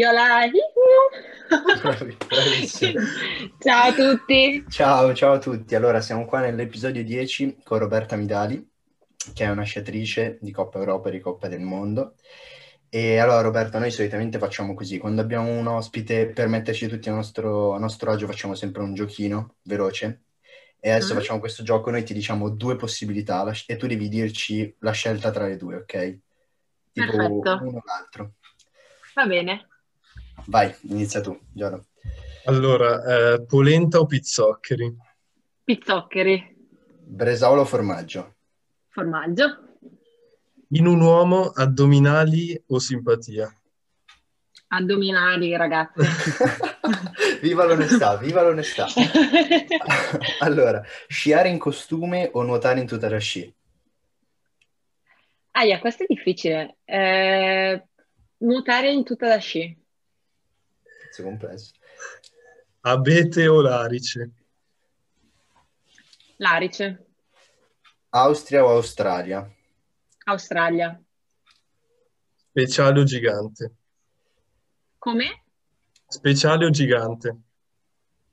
Io la... ciao a tutti. Ciao, ciao a tutti. Allora, siamo qua nell'episodio 10 con Roberta Midali, che è una sciatrice di Coppa Europa e di Coppa del Mondo. E allora, Roberta, noi solitamente facciamo così, quando abbiamo un ospite, per metterci tutti a nostro, a nostro agio, facciamo sempre un giochino veloce. E adesso mm. facciamo questo gioco, noi ti diciamo due possibilità e tu devi dirci la scelta tra le due, ok? Tipo Perfetto. uno o l'altro. Va bene. Vai, inizia tu, Giorgio. Allora, eh, polenta o pizzoccheri? Pizzoccheri. Bresaola o formaggio? Formaggio. In un uomo, addominali o simpatia? Addominali, ragazzi. viva l'onestà, viva l'onestà. allora, sciare in costume o nuotare in tuta da sci? Yeah, questo è difficile. Eh, nuotare in tuta da sci. Pezzo complesso. Abete o Larice? Larice. Austria o Australia? Australia. Speciale o gigante? Come? Speciale o gigante?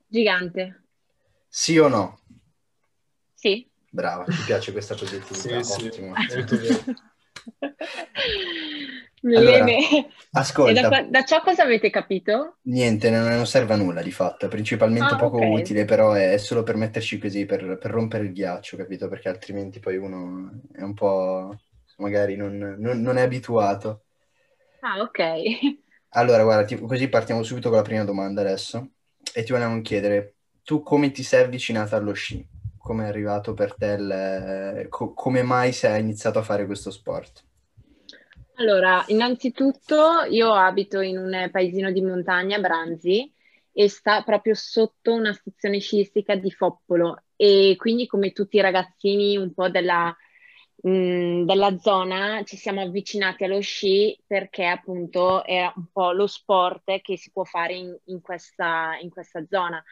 Gigante. Sì o no? Sì. Brava, ti piace questa positività? sì, Ottimo. Sì, molto bene. Allora, ascolta. Da, da, ciò cosa avete capito? Niente, non, non serve a nulla di fatto, è principalmente ah, poco okay. utile, però è, è, solo per metterci così, per, per, rompere il ghiaccio, capito? Perché altrimenti poi uno è un po', magari non, non, non è abituato. Ah, ok. Allora, guarda, ti, così partiamo subito con la prima domanda adesso e ti vogliamo chiedere, tu come ti sei avvicinata allo sci? Come è arrivato per te, il, co- come mai sei iniziato a fare questo sport? Allora, innanzitutto io abito in un paesino di montagna, Branzi, e sta proprio sotto una stazione sciistica di Foppolo e quindi come tutti i ragazzini un po' della, mh, mm, della zona ci siamo avvicinati allo sci perché appunto era un po' lo sport che si può fare in, in, questa, in questa zona.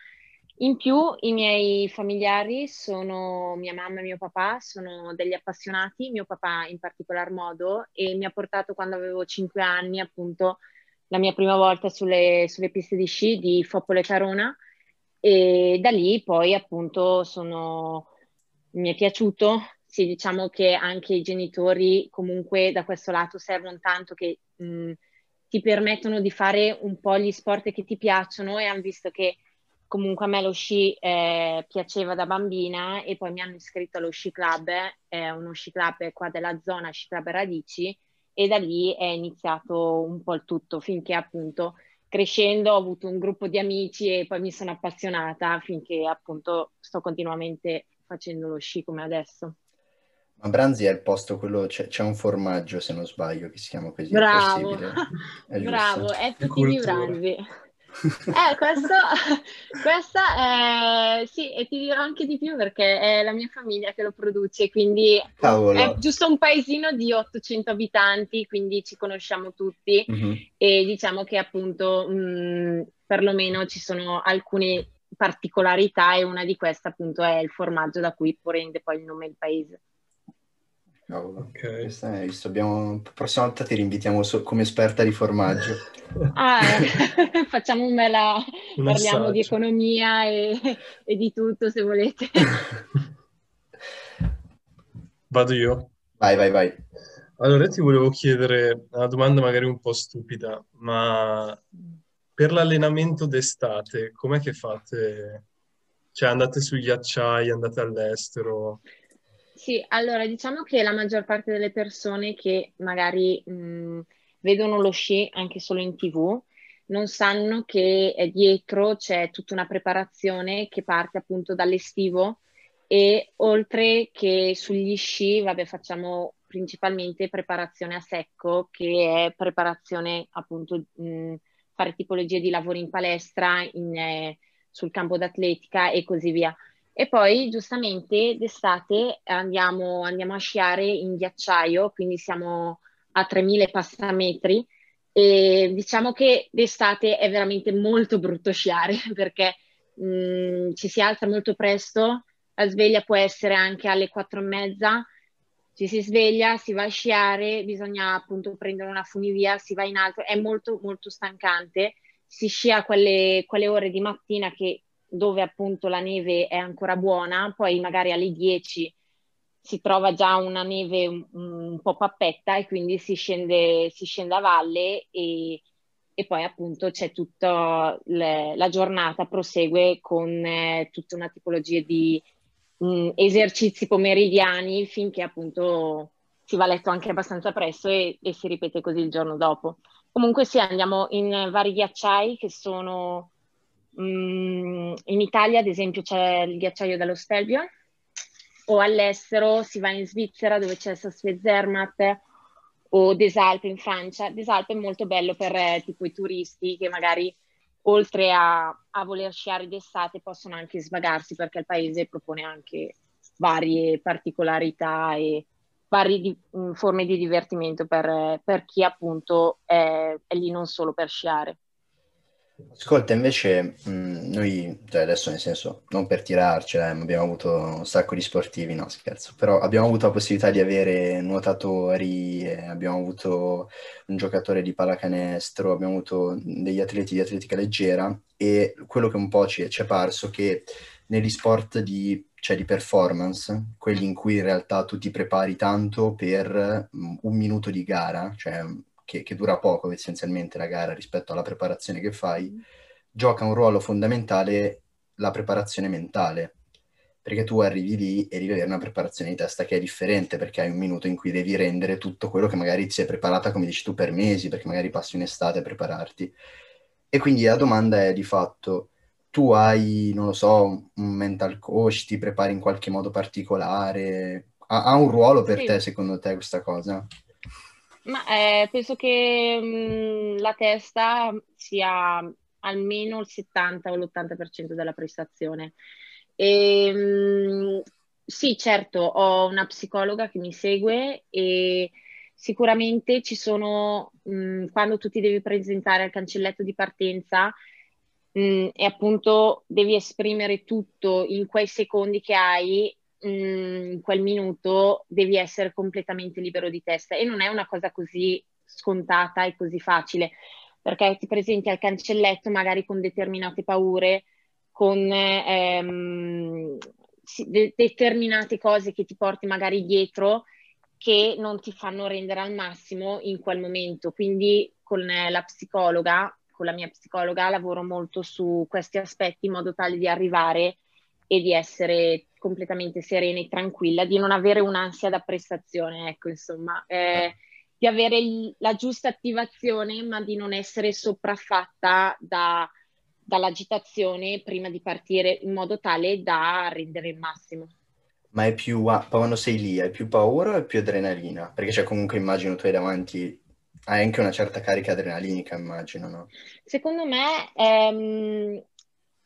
In più i miei familiari sono, mia mamma e mio papà, sono degli appassionati, mio papà in particolar modo, e mi ha portato quando avevo 5 anni appunto la mia prima volta sulle, sulle piste di sci di Foppole Carona e da lì poi appunto sono, mi è piaciuto, sì diciamo che anche i genitori comunque da questo lato servono tanto che mh, ti permettono di fare un po' gli sport che ti piacciono e hanno visto che comunque a me lo sci eh, piaceva da bambina e poi mi hanno iscritto allo sci club, eh, uno sci club qua della zona, sci club Radici, e da lì è iniziato un po' il tutto, finché appunto crescendo ho avuto un gruppo di amici e poi mi sono appassionata finché appunto sto continuamente facendo lo sci come adesso. Ma Branzi è il posto, quello, c'è, c'è, un formaggio se non sbaglio che si chiama così. Bravo, è Bravo, è tutti di Branzi. Eh, questo, questa è, sì, e ti dirò anche di più perché è la mia famiglia che lo produce, quindi Cavolo. è giusto un paesino di 800 abitanti, quindi ci conosciamo tutti mm-hmm. e diciamo che appunto mh, perlomeno ci sono alcune particolarità e una di queste appunto è il formaggio da cui prende poi il nome del paese. Cavolo, ok. Questa è, visto, abbiamo... La prossima volta ti rinvitiamo so... come esperta di formaggio. Ah, eh. facciamo un bella... Un parliamo di economia e... e di tutto se volete. Vado io? Vai, vai, vai. Allora ti volevo chiedere una domanda magari un po' stupida, ma per l'allenamento d'estate, com'è che fate? Cioè andate sui ghiacciai, andate all'estero? Sì, allora diciamo che la maggior parte delle persone che magari mh, vedono lo sci anche solo in tv non sanno che dietro c'è tutta una preparazione che parte appunto dall'estivo e oltre che sugli sci, vabbè, facciamo principalmente preparazione a secco, che è preparazione appunto mh, fare tipologie di lavori in palestra, in, eh, sul campo d'atletica e così via. E poi giustamente d'estate andiamo, andiamo a sciare in ghiacciaio, quindi siamo a 3000 passametri. E diciamo che d'estate è veramente molto brutto sciare perché mh, mm, ci si alza molto presto, la sveglia può essere anche alle 4 e mezza. Ci si sveglia, si va a sciare, bisogna appunto prendere una funivia, si va in alto, è molto molto stancante, si scia quelle, quelle ore di mattina che, dove appunto la neve è ancora buona, poi magari alle 10 si trova già una neve un, un po' pappetta e quindi si scende, si scende a valle e, e poi appunto c'è tutta la giornata, prosegue con eh, tutta una tipologia di mh, mm, esercizi pomeridiani finché appunto si va a letto anche abbastanza presto e, e, si ripete così il giorno dopo. Comunque sì, andiamo in vari ghiacciai che sono mh, mm, in Italia, ad esempio c'è il ghiacciaio dello Stelvio, o all'estero si va in Svizzera dove c'è Sassuet Zermatt o Desalpe in Francia. Desalpe è molto bello per eh, tipo i turisti che magari oltre a, a voler sciare d'estate possono anche svagarsi perché il paese propone anche varie particolarità e varie di, mh, forme di divertimento per, per chi appunto è, è lì non solo per sciare. Ascolta, invece, mh, noi, cioè adesso nel senso, non per tirarcela, ma abbiamo avuto un sacco di sportivi, no scherzo, però abbiamo avuto la possibilità di avere nuotatori, eh, abbiamo avuto un giocatore di pallacanestro, abbiamo avuto degli atleti di atletica leggera e quello che un po' ci, ci è parso che negli sport di, cioè di performance, quelli in cui in realtà tu ti prepari tanto per un minuto di gara, cioè che, che, dura poco essenzialmente la gara rispetto alla preparazione che fai, mm. gioca un ruolo fondamentale la preparazione mentale, perché tu arrivi lì e devi avere una preparazione di testa che è differente, perché hai un minuto in cui devi rendere tutto quello che magari ti sei preparata, come dici tu, per mesi, perché magari passi un'estate a prepararti. E quindi la domanda è di fatto, tu hai, non lo so, un mental coach, ti prepari in qualche modo particolare? Ha, ha un ruolo per sì. te, secondo te, questa cosa? Ma eh, penso che mh, la testa sia almeno il 70 o l'80% della prestazione. E, mh, sì, certo, ho una psicologa che mi segue e sicuramente ci sono, mh, quando tu ti devi presentare al cancelletto di partenza mh, e appunto devi esprimere tutto in quei secondi che hai, Mm, in quel minuto devi essere completamente libero di testa e non è una cosa così scontata e così facile perché ti presenti al cancelletto magari con determinate paure, con ehm, de- determinate cose che ti porti magari dietro che non ti fanno rendere al massimo in quel momento. Quindi con la psicologa, con la mia psicologa, lavoro molto su questi aspetti in modo tale di arrivare e di essere completamente serena e tranquilla, di non avere un'ansia da prestazione, ecco, insomma, eh, di avere il, la giusta attivazione, ma di non essere sopraffatta da, dall'agitazione prima di partire in modo tale da rendere il massimo. Ma è più, ah, quando sei lì, hai più paura o è più adrenalina? Perché c'è comunque, immagino, tu hai davanti, hai anche una certa carica adrenalinica, immagino, no? Secondo me, ehm,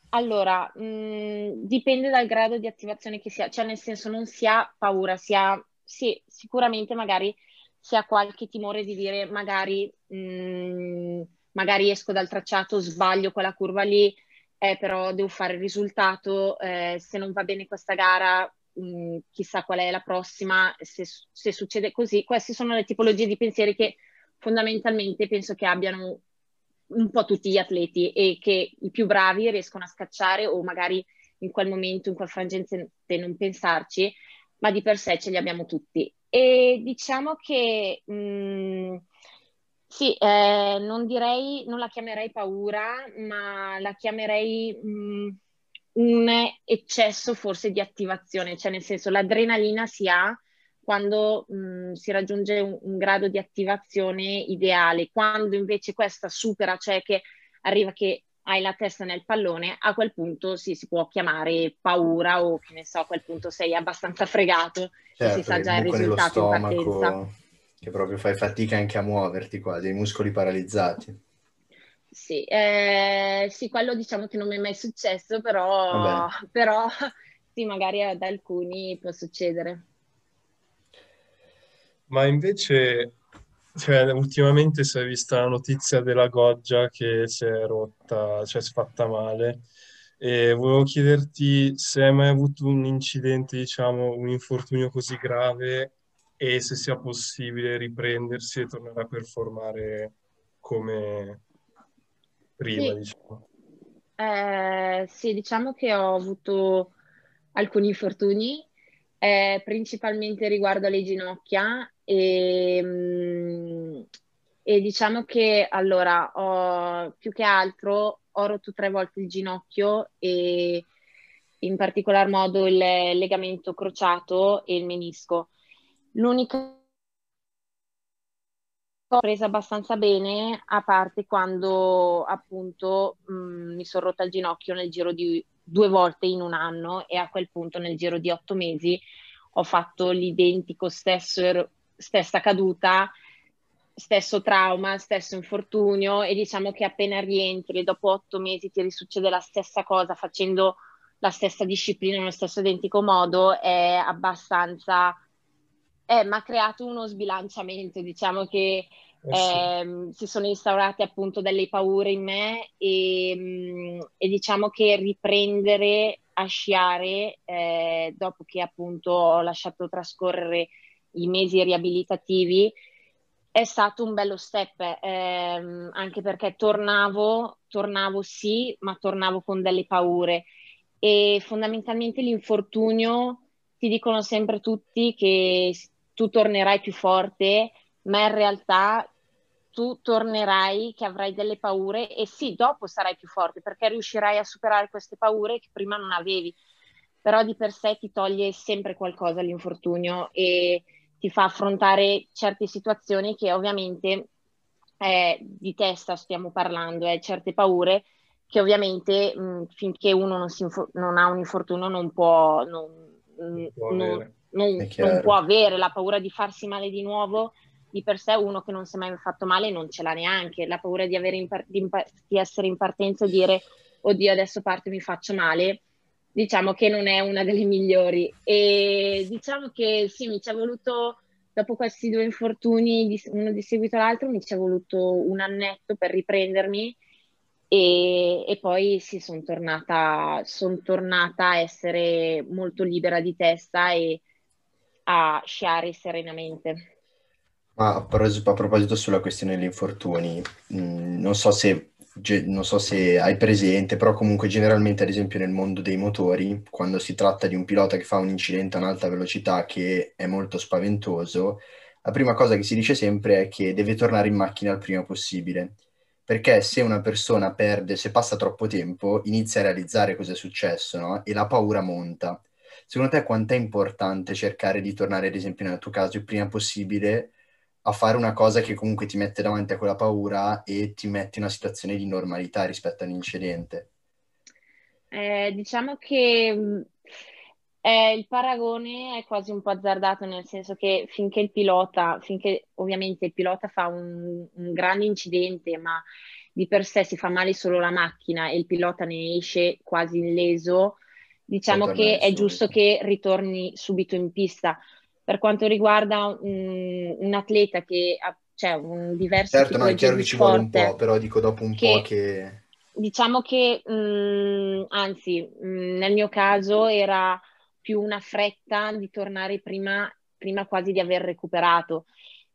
allora, mh, mm, dipende dal grado di attivazione che si ha, cioè nel senso non si ha paura, si ha, sì, sicuramente magari si ha qualche timore di dire magari, mh, mm, magari esco dal tracciato, sbaglio quella curva lì, eh, però devo fare il risultato, eh, se non va bene questa gara, mh, mm, chissà qual è la prossima, se, se succede così. Queste sono le tipologie di pensieri che fondamentalmente penso che abbiano un po' tutti gli atleti e che i più bravi riescono a scacciare o magari in quel momento, in quel frangente non pensarci, ma di per sé ce li abbiamo tutti. E diciamo che mh, mm, sì, eh, non direi, non la chiamerei paura, ma la chiamerei mh, mm, un eccesso forse di attivazione, cioè nel senso l'adrenalina si ha quando mh, si raggiunge un, un, grado di attivazione ideale, quando invece questa supera, cioè che arriva che hai la testa nel pallone, a quel punto sì, si può chiamare paura o che ne so, a quel punto sei abbastanza fregato certo, e si sa già il risultato in partenza. Che proprio fai fatica anche a muoverti quasi, i muscoli paralizzati. Sì, eh, sì, quello diciamo che non mi è mai successo, però, però sì, magari ad alcuni può succedere. Ma invece, cioè, ultimamente si è vista la notizia della Goggia che si è rotta, cioè si è fatta male. E volevo chiederti se hai mai avuto un incidente, diciamo, un infortunio così grave e se sia possibile riprendersi e tornare a performare come prima, Sì, diciamo. Eh, sì, diciamo che ho avuto alcuni infortuni, eh, principalmente riguardo alle ginocchia e, mm, e diciamo che allora ho più che altro ho rotto tre volte il ginocchio e in particolar modo il legamento crociato e il menisco. L'unica ho presa abbastanza bene, a parte quando appunto mh, mi sono rotta il ginocchio nel giro di due volte in un anno e a quel punto nel giro di otto mesi ho fatto l'identico stesso, er-, stessa caduta, stesso trauma, stesso infortunio e diciamo che appena rientri dopo otto mesi ti risuccede la stessa cosa facendo la stessa disciplina nello stesso identico modo è abbastanza eh, mi ha creato uno sbilanciamento, diciamo che Eh ehm, si sono instaurate appunto delle paure in me e, mm, e diciamo che riprendere a sciare eh, dopo che appunto ho lasciato trascorrere i mesi riabilitativi è stato un bello step, ehm, anche perché tornavo, tornavo sì, ma tornavo con delle paure. E fondamentalmente l'infortunio ti dicono sempre tutti che tu tornerai più forte, ma in realtà tu tornerai che avrai delle paure e sì, dopo sarai più forte perché riuscirai a superare queste paure che prima non avevi, però di per sé ti toglie sempre qualcosa l'infortunio e ti fa affrontare certe situazioni che ovviamente eh, di testa stiamo parlando, eh, certe paure che ovviamente mh, finché uno non, infor- non, ha un infortunio non può, non, Non può non, avere. non, può avere la paura di farsi male di nuovo. Di per sé uno che non si è mai fatto male non ce l'ha neanche, la paura di, in par- di, in di essere in partenza e dire oddio adesso parto e mi faccio male, diciamo che non è una delle migliori. E diciamo che sì, mi ci è voluto, dopo questi due infortuni, di- uno di seguito all'altro, mi ci è voluto un annetto per riprendermi e, e poi sì, sono tornata, son tornata a essere molto libera di testa e a sciare serenamente. Ma a proposito sulla questione degli infortuni, mh, non so se, non so se hai presente, però comunque generalmente, ad esempio nel mondo dei motori, quando si tratta di un pilota che fa un incidente a un'alta velocità che è molto spaventoso, la prima cosa che si dice sempre è che deve tornare in macchina il prima possibile, perché se una persona perde, se passa troppo tempo, inizia a realizzare cosa è successo, no? E la paura monta. Secondo te quanto è importante cercare di tornare, ad esempio nel tuo caso, il prima possibile a fare una cosa che comunque ti mette davanti a quella paura e ti mette in una situazione di normalità rispetto all'incidente? Eh, diciamo che mh, eh, il paragone è quasi un po' azzardato, nel senso che finché il pilota, finché ovviamente il pilota fa un, un grande incidente, ma di per sé si fa male solo la macchina e il pilota ne esce quasi illeso, diciamo che è giusto che ritorni subito in pista. Per quanto riguarda un, un atleta che ha cioè, un diverse Certo, no, è chiaro che ci vuole un po', però dico dopo un po' che che... diciamo che, mh, anzi, mh, nel mio caso era più una fretta di tornare prima, prima quasi di aver recuperato.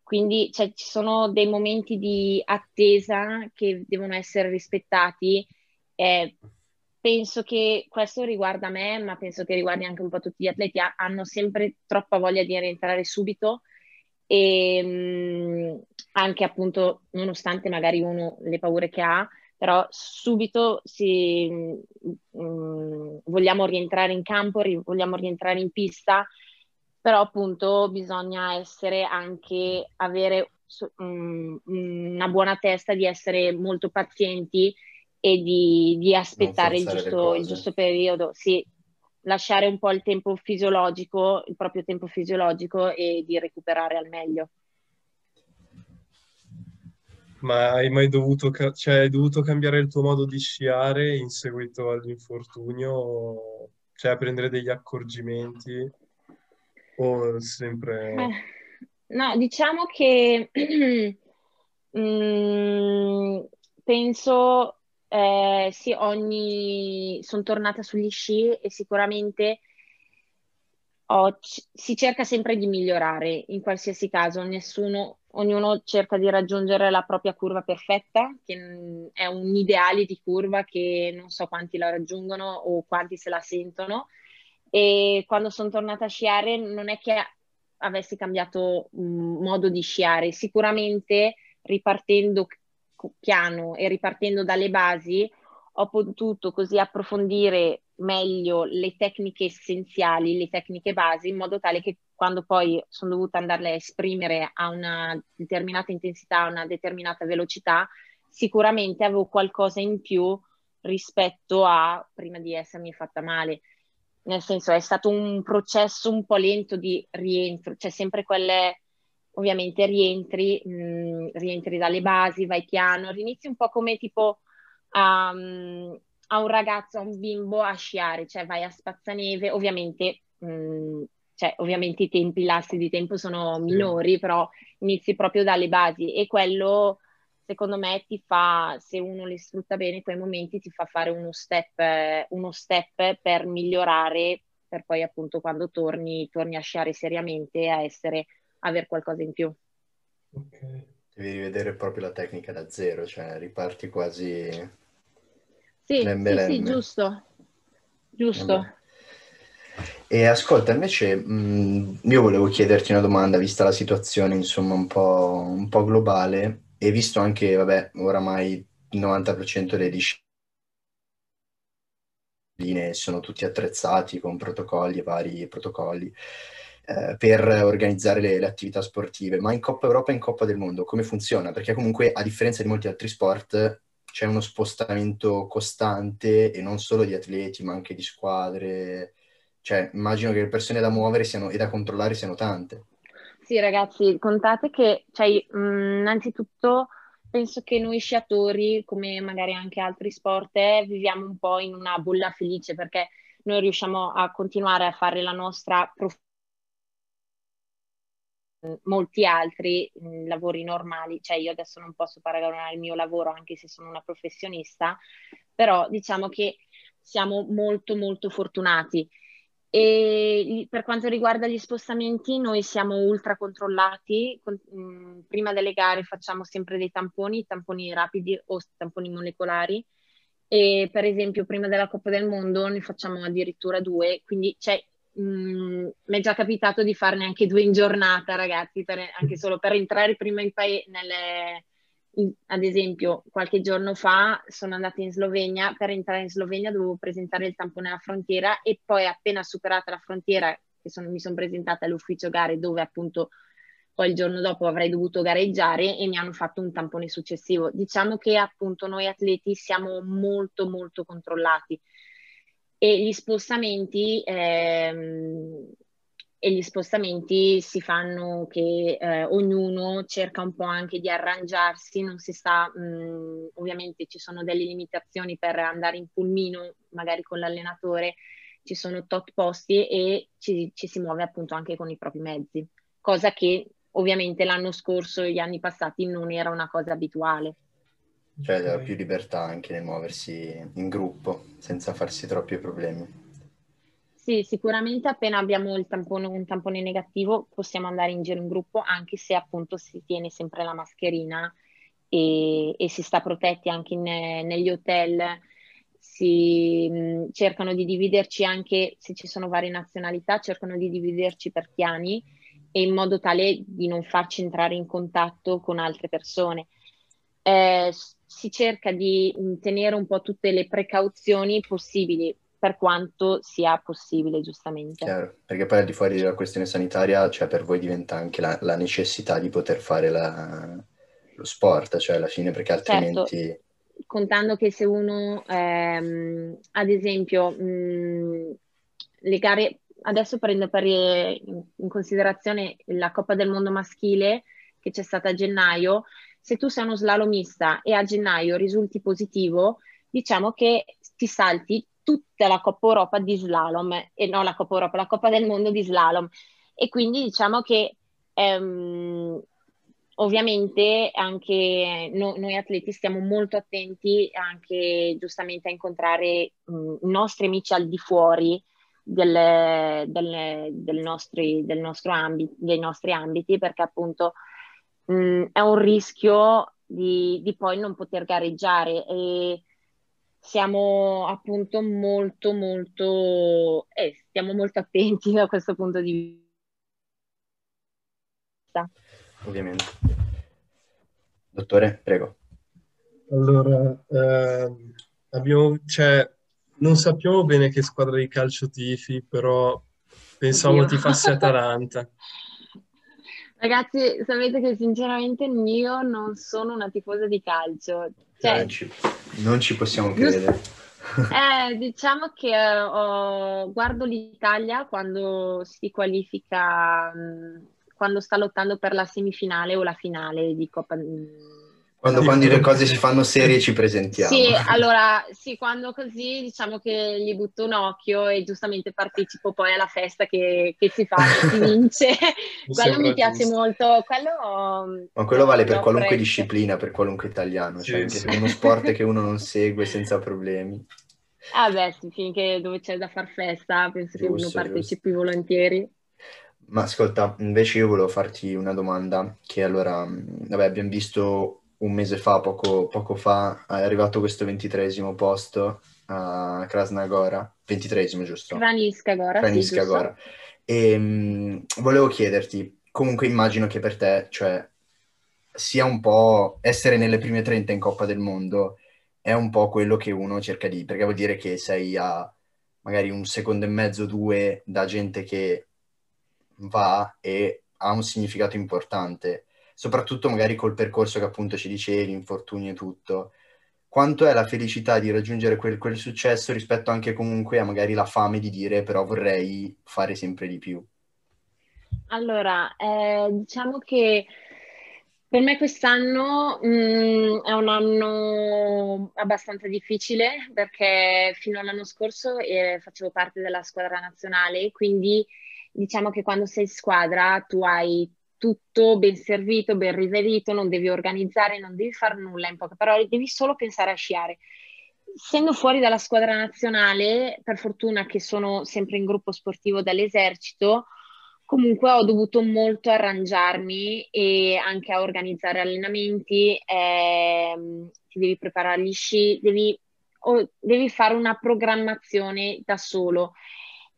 Quindi cioè, ci sono dei momenti di attesa che devono essere rispettati. Eh, penso che questo riguarda me, ma penso che riguardi anche un po' tutti gli atleti, ha- hanno sempre troppa voglia di rientrare subito. E mh, anche appunto nonostante magari uno le paure che ha, però subito si, mh, vogliamo rientrare in campo, ri- vogliamo rientrare in pista, però appunto bisogna essere anche, avere mh, una buona testa di essere molto pazienti e di, di aspettare il giusto, il giusto periodo, sì, lasciare un po' il tempo fisiologico, il proprio tempo fisiologico e di recuperare al meglio. Ma hai mai dovuto, ca- cioè, hai dovuto cambiare il tuo modo di sciare in seguito all'infortunio? Cioè, prendere degli accorgimenti? O sempre... Eh, no, diciamo che mm, penso eh, sì, ogni sono tornata sugli sci e sicuramente c- si cerca sempre di migliorare in qualsiasi caso, nessuno, ognuno cerca di raggiungere la propria curva perfetta, che è un ideale di curva che non so quanti la raggiungono o quanti se la sentono. E quando sono tornata a sciare non è che avessi cambiato um, modo di sciare, sicuramente ripartendo piano e ripartendo dalle basi ho potuto così approfondire meglio le tecniche essenziali, le tecniche basi, in modo tale che quando poi sono dovuta andarle a esprimere a una determinata intensità, a una determinata velocità, sicuramente avevo qualcosa in più rispetto a prima di essermi fatta male. Nel senso è stato un processo un po' lento di rientro, c'è sempre quelle, ovviamente rientri, mh, mm, rientri dalle basi, vai piano, rinizi un po' come tipo um, a un ragazzo, a un bimbo a sciare, cioè vai a spazzaneve, ovviamente, mh, mm, cioè, ovviamente i tempi, i lassi di tempo sono minori, però inizi proprio dalle basi e quello secondo me ti fa, se uno li sfrutta bene, quei momenti ti fa fare uno step, uno step per migliorare, per poi appunto quando torni, torni a sciare seriamente, a essere, avere qualcosa in più. Ok. Devi rivedere proprio la tecnica da zero, cioè riparti quasi sì, sì, sì, giusto, giusto. Vabbè. E ascolta, invece mh, io volevo chiederti una domanda, vista la situazione insomma un po', un po' globale e visto anche, vabbè, oramai il 90% delle discipline sono tutti attrezzati con protocolli e vari protocolli eh, per organizzare le, le, attività sportive, ma in Coppa Europa e in Coppa del Mondo come funziona? Perché comunque a differenza di molti altri sport c'è uno spostamento costante e non solo di atleti, ma anche di squadre. Cioè, immagino che le persone da muovere siano, e da controllare siano tante. Sì, ragazzi, contate che, cioè, mh, innanzitutto, penso che noi sciatori, come magari anche altri sport, eh, viviamo un po' in una bolla felice perché noi riusciamo a continuare a fare la nostra professione molti altri mh, lavori normali, cioè io adesso non posso paragonare il mio lavoro anche se sono una professionista, però diciamo che siamo molto molto fortunati. E per quanto riguarda gli spostamenti, noi siamo ultra controllati. Con, mh, prima delle gare facciamo sempre dei tamponi, tamponi rapidi o tamponi molecolari. E per esempio, prima della Coppa del Mondo ne facciamo addirittura due, quindi c'è Mm, mi è già capitato di farne anche due in giornata, ragazzi, per, anche solo per entrare prima in paese. ad esempio, qualche giorno fa sono andata in Slovenia, per entrare in Slovenia dovevo presentare il tampone alla frontiera e poi appena superata la frontiera, sono, mi sono presentata all'ufficio gare dove appunto poi il giorno dopo avrei dovuto gareggiare e mi hanno fatto un tampone successivo. Diciamo che appunto noi atleti siamo molto molto controllati e gli spostamenti, ehm, e gli spostamenti si fanno che eh, ognuno cerca un po' anche di arrangiarsi, non si sta, mh, ovviamente ci sono delle limitazioni per andare in pulmino, magari con l'allenatore, ci sono tot posti e ci, ci si muove appunto anche con i propri mezzi, cosa che ovviamente l'anno scorso e gli anni passati non era una cosa abituale. Cioè okay. più libertà anche nel muoversi in gruppo senza farsi troppi problemi. Sì, sicuramente appena abbiamo tampone, un tampone negativo possiamo andare in giro in gruppo anche se appunto si tiene sempre la mascherina e, e si sta protetti anche in, negli hotel. Si mh, cercano di dividerci anche se ci sono varie nazionalità, cercano di dividerci per piani e in modo tale di non farci entrare in contatto con altre persone. Eh, si cerca di mm, tenere un po' tutte le precauzioni possibili per quanto sia possibile, giustamente. Chiaro, perché poi al di fuori della questione sanitaria, cioè per voi diventa anche la, la necessità di poter fare la, lo sport, cioè alla fine perché certo, altrimenti... Certo, contando che se uno, ehm, ad esempio, mh, mm, le gare, adesso prendo per, in considerazione la Coppa del Mondo maschile che c'è stata a gennaio, se tu sei uno slalomista e a gennaio risulti positivo, diciamo che ti salti tutta la Coppa Europa di slalom, e non la Coppa Europa, la Coppa del Mondo di slalom. E quindi diciamo che ehm, ovviamente anche no, noi atleti stiamo molto attenti anche giustamente a incontrare mh, i nostri amici al di fuori delle, delle, del nostri, del nostro ambito, dei nostri ambiti perché appunto mh, è un rischio di, di, poi non poter gareggiare e siamo appunto molto molto eh, stiamo molto attenti da questo punto di vista ovviamente dottore prego allora eh, abbiamo cioè non sappiamo bene che squadra di calcio tifi, però pensavo Oddio. tifasse Atalanta. Ragazzi, sapete che sinceramente io non sono una tifosa di calcio. Cioè, non, ci, non ci possiamo credere. Eh, diciamo che uh, guardo l'Italia quando si qualifica, um, quando sta lottando per la semifinale o la finale di Coppa, quando, quando le cose si fanno serie ci presentiamo. Sì, allora, sì, quando così diciamo che gli butto un occhio e giustamente partecipo poi alla festa che, che si fa, che si vince. mi quello mi piace giusto. molto. Quello, Ma quello vale per qualunque preso. disciplina, per qualunque italiano, sì, cioè sì. uno sport che uno non segue senza problemi. Ah beh, sì, finché dove c'è da far festa, penso giusto, che uno partecipi giusto. volentieri. Ma ascolta, invece io volevo farti una domanda che allora, vabbè, abbiamo visto un mese fa, poco, poco fa, è arrivato questo ventitresimo posto a Krasnagora, ventitresimo giusto? Kraniska Gora, Kraniska sì. E mh, volevo chiederti, comunque immagino che per te, cioè, sia un po' essere nelle prime 30 in Coppa del Mondo è un po' quello che uno cerca di, perché vuol dire che sei a magari un secondo e mezzo, due da gente che va e ha un significato importante soprattutto magari col percorso che appunto ci dicevi, infortuni e tutto, quanto è la felicità di raggiungere quel, quel successo rispetto anche comunque a magari la fame di dire però vorrei fare sempre di più? Allora, eh, diciamo che per me quest'anno mh, mm, è un anno abbastanza difficile perché fino all'anno scorso eh, facevo parte della squadra nazionale, quindi diciamo che quando sei squadra tu hai tutto ben servito, ben riverito, non devi organizzare, non devi fare nulla, in poche parole, devi solo pensare a sciare. Essendo fuori dalla squadra nazionale, per fortuna che sono sempre in gruppo sportivo dall'esercito, comunque ho dovuto molto arrangiarmi e anche a organizzare allenamenti, ehm, ti devi preparare gli sci, devi, oh, devi fare una programmazione da solo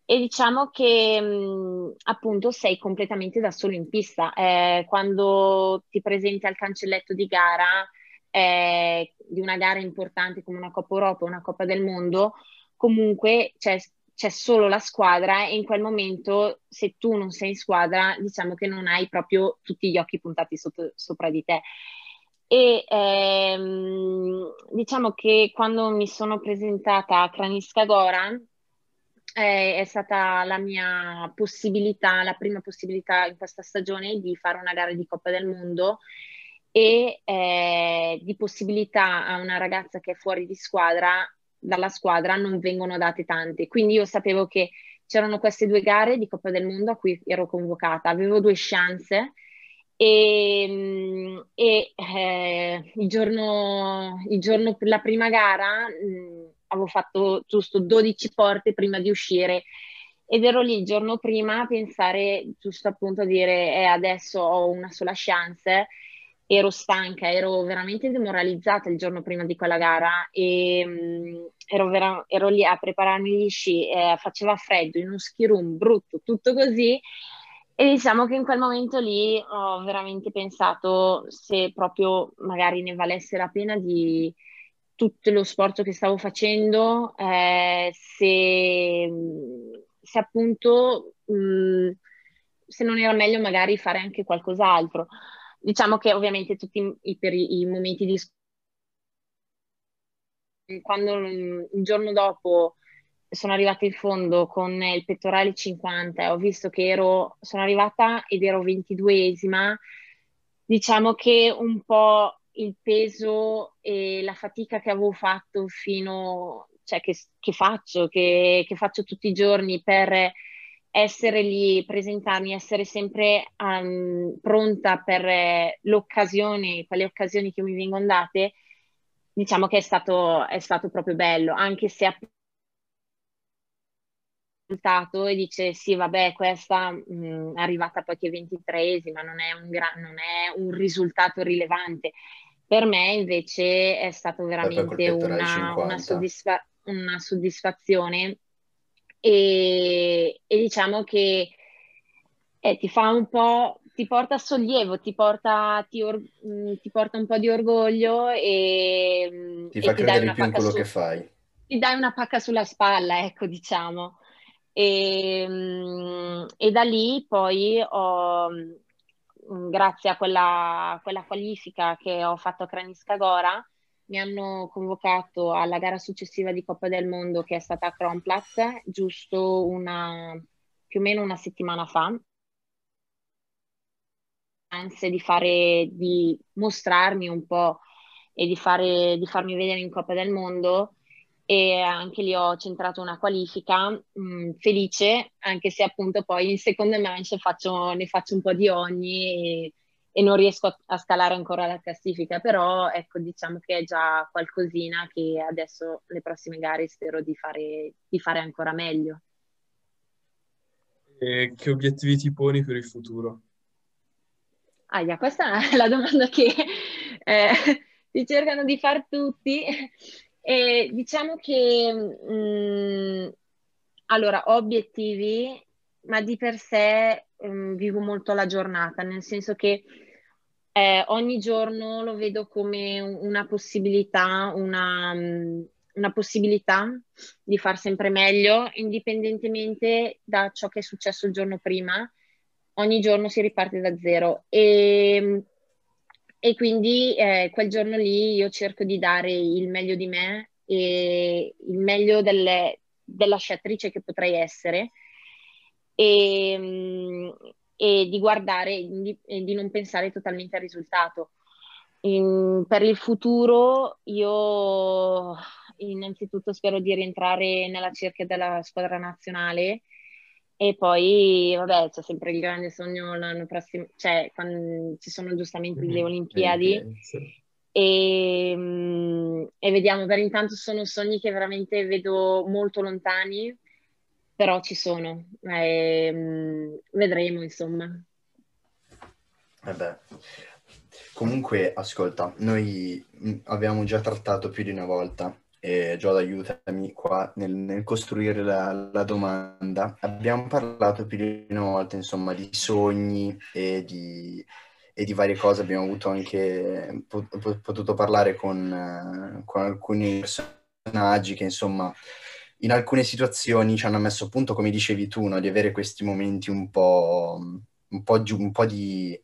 e diciamo che mh, appunto sei completamente da solo in pista. Eh, quando ti presenti al cancelletto di gara, eh, di una gara importante come una Coppa Europa o una Coppa del Mondo, comunque c'è, c'è, solo la squadra e in quel momento se tu non sei in squadra, diciamo che non hai proprio tutti gli occhi puntati sotto, sopra di te. E ehm, diciamo che quando mi sono presentata a Kraniska Gora, è, è stata la mia possibilità, la prima possibilità in questa stagione di fare una gara di Coppa del Mondo e eh, di possibilità a una ragazza che è fuori di squadra, dalla squadra non vengono date tante. Quindi io sapevo che c'erano queste due gare di Coppa del Mondo a cui ero convocata, avevo due chance e, mm, e eh, il, giorno, il giorno per la prima gara mh, mm, avevo fatto giusto 12 porte prima di uscire. Ed ero lì il giorno prima a pensare giusto appunto a dire eh, adesso ho una sola chance. Ero stanca, ero veramente demoralizzata il giorno prima di quella gara e mm, ero, vera- ero, lì a prepararmi gli sci, eh, faceva freddo in un ski room brutto, tutto così. E diciamo che in quel momento lì ho veramente pensato se proprio magari ne valesse la pena di, tutto lo sforzo che stavo facendo, eh, se, se, appunto mh, mm, se non era meglio magari fare anche qualcos'altro. Diciamo che ovviamente tutti i, per i, i momenti di quando mm, il giorno dopo sono arrivata in fondo con il pettorale 50 e ho visto che ero, sono arrivata ed ero 22esima, diciamo che un po' il peso e la fatica che avevo fatto fino, cioè che, che faccio, che, che, faccio tutti i giorni per essere lì, presentarmi, essere sempre um, pronta per l'occasione, quelle occasioni che mi vengono date, diciamo che è stato, è stato proprio bello, anche se risultato e dice sì, vabbè, questa mh, mm, è arrivata poi che 23esima, non è un, gra- non è un risultato rilevante. Per me invece è stato veramente una, una, soddisfa- una soddisfazione e, e, diciamo che eh, ti fa un po', ti porta sollievo, ti porta, ti, or- mm, ti porta un po' di orgoglio e mm, ti fa e credere di più in quello su- che fai. Ti dai una pacca sulla spalla, ecco, diciamo. E, mm, e da lì poi ho, grazie a quella, quella, qualifica che ho fatto a Kranisca Gora, mi hanno convocato alla gara successiva di Coppa del Mondo che è stata a Kronplatz, giusto una, più o meno una settimana fa. Di fare, di mostrarmi un po' e di, fare, di farmi vedere in Coppa del Mondo e anche lì ho centrato una qualifica mh, mm, felice, anche se appunto poi in seconda manche faccio, ne faccio un po' di ogni e, e non riesco a, a, scalare ancora la classifica, però ecco diciamo che è già qualcosina che adesso le prossime gare spero di fare, di fare ancora meglio. E che obiettivi ti poni per il futuro? Ah, questa è la domanda che eh, ti cercano di far tutti. E diciamo che, mh, mm, allora, ho obiettivi, ma di per sé mh, mm, vivo molto la giornata, nel senso che eh, ogni giorno lo vedo come una possibilità, una, mm, una possibilità di far sempre meglio, indipendentemente da ciò che è successo il giorno prima. Ogni giorno si riparte da zero e e quindi eh, quel giorno lì io cerco di dare il meglio di me e il meglio delle, della sciatrice che potrei essere e, mm, e di guardare e di non pensare totalmente al risultato. In, per il futuro io innanzitutto spero di rientrare nella cerchia della squadra nazionale e poi, vabbè, c'è sempre il grande sogno l'anno prossimo, cioè quando ci sono giustamente mm-hmm. le Olimpiadi. E, mm, e, vediamo, per intanto sono sogni che veramente vedo molto lontani, però ci sono. E, mm, vedremo, insomma. Vabbè. Comunque, ascolta, noi mm, abbiamo già trattato più di una volta e Giada aiutami qua nel, nel costruire la, la, domanda. Abbiamo parlato più di una volta, insomma, di sogni e di, e di varie cose. Abbiamo avuto anche potuto parlare con, con alcuni personaggi che, insomma, in alcune situazioni ci hanno messo appunto, come dicevi tu, no, di avere questi momenti un po', un po', giù, un po di,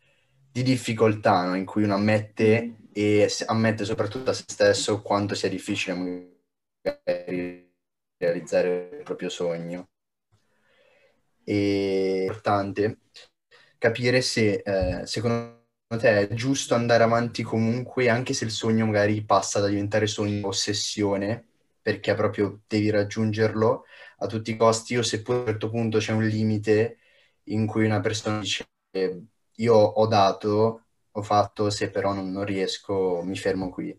di, difficoltà, no, in cui uno ammette e ammette soprattutto a se stesso quanto sia difficile realizzare il proprio sogno. E è importante capire se eh, secondo te è giusto andare avanti comunque, anche se il sogno magari passa da diventare sogno ossessione, perché proprio devi raggiungerlo a tutti i costi, o se pure a un certo punto c'è un limite in cui una persona dice io ho dato, ho fatto, se però non, non riesco mi fermo qui.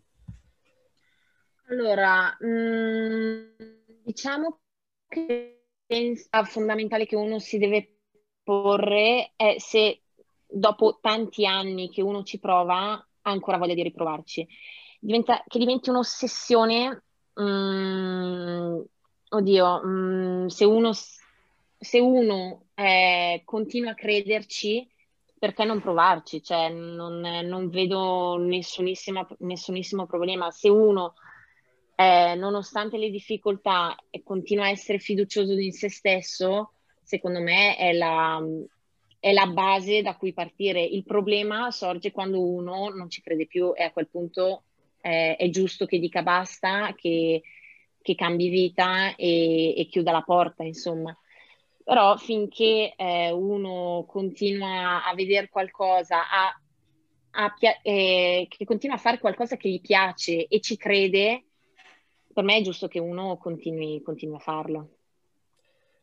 Allora, mh, mm, diciamo che pensa fondamentale che uno si deve porre è se dopo tanti anni che uno ci prova ha ancora voglia di riprovarci. Diventa, che diventi un'ossessione, mh, mm, oddio, mh, mm, se uno, se uno eh, continua a crederci, perché non provarci? Cioè, non, non vedo nessunissimo problema. Se uno eh, nonostante le difficoltà, continua a essere fiducioso in se stesso, secondo me è la, è la base da cui partire. Il problema sorge quando uno non ci crede più e a quel punto eh, è giusto che dica basta, che, che cambi vita e, e, chiuda la porta, insomma. Però finché eh, uno continua a vedere qualcosa, a, a, eh, che continua a fare qualcosa che gli piace e ci crede, per me è giusto che uno continui, continui a farlo.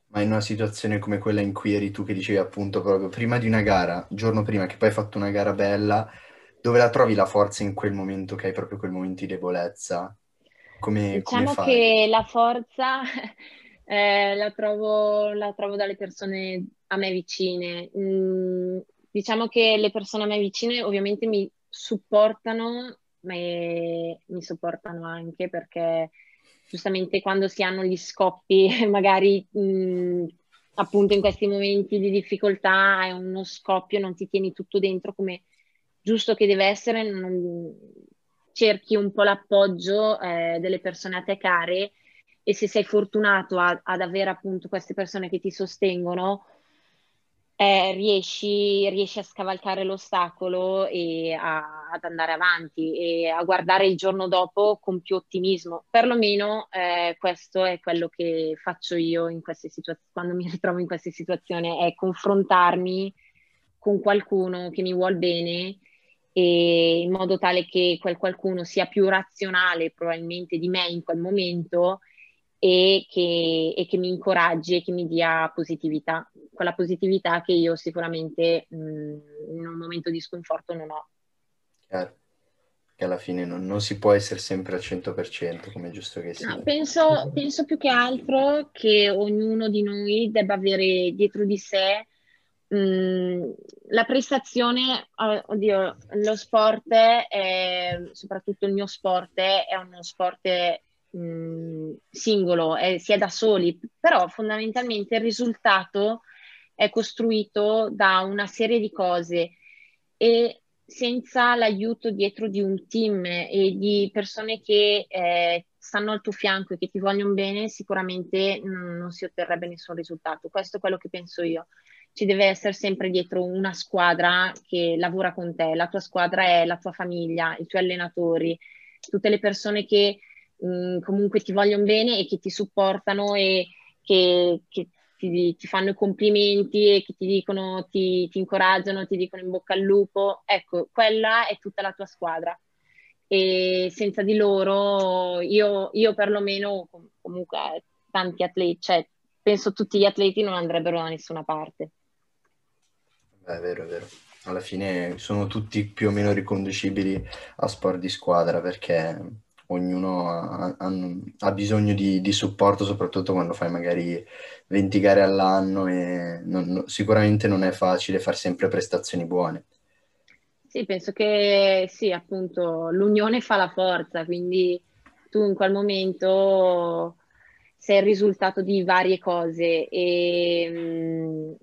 Ma in una situazione come quella in cui eri tu che dicevi appunto proprio prima di una gara, giorno prima che poi hai fatto una gara bella, dove la trovi la forza in quel momento che hai proprio quel momento di debolezza? Come, diciamo come che la forza Eh, la, trovo, la trovo dalle persone a me vicine. Mm, diciamo che le persone a me vicine ovviamente mi supportano, ma mi supportano anche perché giustamente quando si hanno gli scoppi, magari mh, mm, appunto in questi momenti di difficoltà hai uno scoppio, non ti tieni tutto dentro come giusto che deve essere, non, cerchi un po' l'appoggio eh, delle persone a te care e se sei fortunato a, ad avere appunto queste persone che ti sostengono, eh, riesci, riesci, a scavalcare l'ostacolo e a, ad andare avanti e a guardare il giorno dopo con più ottimismo. Perlomeno eh, questo è quello che faccio io in queste situazioni, quando mi ritrovo in queste situazioni, è confrontarmi con qualcuno che mi vuol bene e in modo tale che quel qualcuno sia più razionale probabilmente di me in quel momento e che, e che mi incoraggi e che mi dia positività, quella positività che io sicuramente mh, in un momento di sconforto non ho. Chiaro, che alla fine non, non, si può essere sempre al 100% come è giusto che sia. No, penso, penso più che altro che ognuno di noi debba avere dietro di sé la prestazione, oddio, lo sport, è, soprattutto il mio sport, è uno sport mh, singolo, è, si è da soli, però fondamentalmente il risultato è costruito da una serie di cose e senza l'aiuto dietro di un team e di persone che eh, stanno al tuo fianco e che ti vogliono bene, sicuramente non, non si otterrebbe nessun risultato. Questo è quello che penso io ci deve essere sempre dietro una squadra che lavora con te. La tua squadra è la tua famiglia, i tuoi allenatori, tutte le persone che mh, comunque ti vogliono bene e che ti supportano e che, che ti, ti, fanno i complimenti e che ti dicono, ti, ti, incoraggiano, ti dicono in bocca al lupo. Ecco, quella è tutta la tua squadra. E senza di loro, io, io perlomeno, comunque tanti atleti, cioè penso tutti gli atleti non andrebbero da nessuna parte. È vero, è vero. Alla fine sono tutti più o meno riconducibili a sport di squadra perché ognuno ha, ha, bisogno di, di, supporto, soprattutto quando fai magari 20 gare all'anno e non, sicuramente non è facile fare sempre prestazioni buone. Sì, penso che sì, appunto, l'unione fa la forza, quindi tu in quel momento sei il risultato di varie cose e,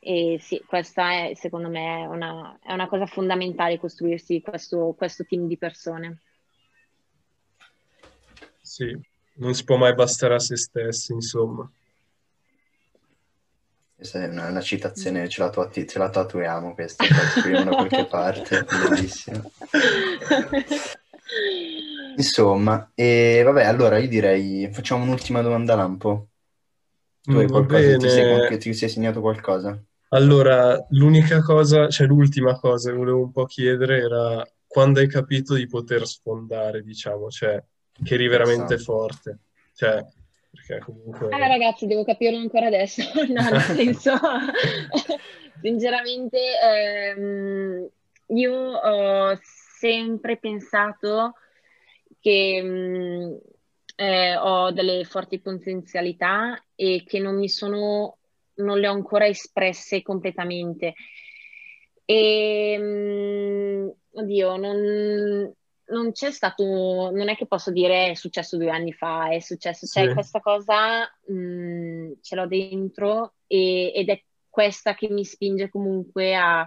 e sì, questa è secondo me una, è una cosa fondamentale costruirsi questo, questo team di persone. Sì, non si può mai bastare a se stessi, insomma. Questa è una, una citazione, ce la, tatu- ce la tatuiamo questa, la scriviamo da qualche parte, bellissima. Insomma, e vabbè, allora io direi, facciamo un'ultima domanda lampo. Tu hai mm, qualcosa, ti sei, ti sei segnato qualcosa? Allora, l'unica cosa, cioè l'ultima cosa che volevo un po' chiedere era quando hai capito di poter sfondare, diciamo, cioè che eri veramente esatto. forte. Cioè, perché comunque... Eh ragazzi, devo capirlo ancora adesso. no, nel senso, sinceramente, ehm, io ho sempre pensato che mm, eh, ho delle forti potenzialità e che non mi sono non le ho ancora espresse completamente. E, mh, oddio, non, non c'è stato, non è che posso dire è successo due anni fa, è successo, cioè sì. questa cosa mh, ce l'ho dentro e, ed è questa che mi spinge comunque a,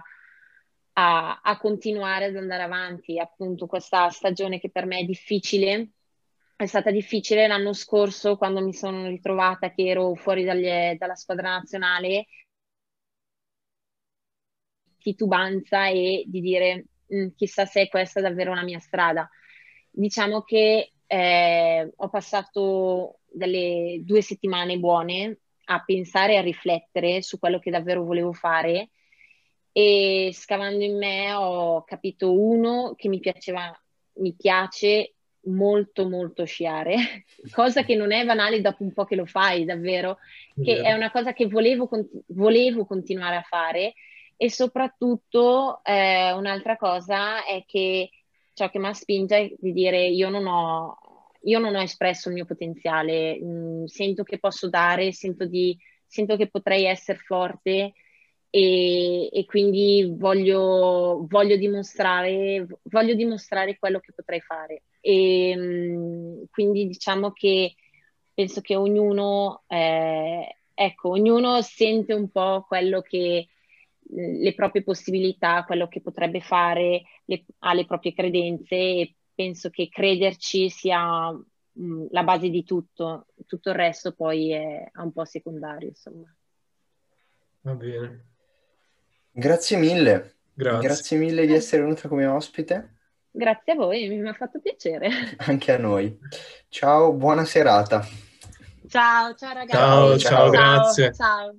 a, a, continuare ad andare avanti. Appunto, questa stagione che per me è difficile, è stata difficile l'anno scorso quando mi sono ritrovata che ero fuori dagli, dalla squadra nazionale, titubanza e di dire mm, chissà se è questa davvero la mia strada. Diciamo che eh, ho passato delle due settimane buone a pensare e a riflettere su quello che davvero volevo fare e scavando in me ho capito uno che mi piaceva, mi piace molto molto sciare, cosa che non è banale dopo un po' che lo fai davvero, che yeah. è una cosa che volevo, volevo continuare a fare e soprattutto eh, un'altra cosa è che ciò che mi spinge è di dire io non ho, io non ho espresso il mio potenziale, mh, sento che posso dare, sento, di, sento che potrei essere forte e, e quindi voglio, voglio, dimostrare, voglio dimostrare quello che potrei fare. E, mh, quindi diciamo che penso che ognuno, eh, ecco, ognuno sente un po' quello che le proprie possibilità, quello che potrebbe fare, le, ha le proprie credenze e penso che crederci sia mh, la base di tutto, tutto il resto poi è, è un po' secondario, insomma. Va bene. Grazie mille. Grazie. Grazie mille di essere venuta come ospite. Grazie a voi, mi ha fatto piacere. Anche a noi. Ciao, buona serata. Ciao, ciao ragazzi. Ciao, ciao, Ciao. grazie. Ciao.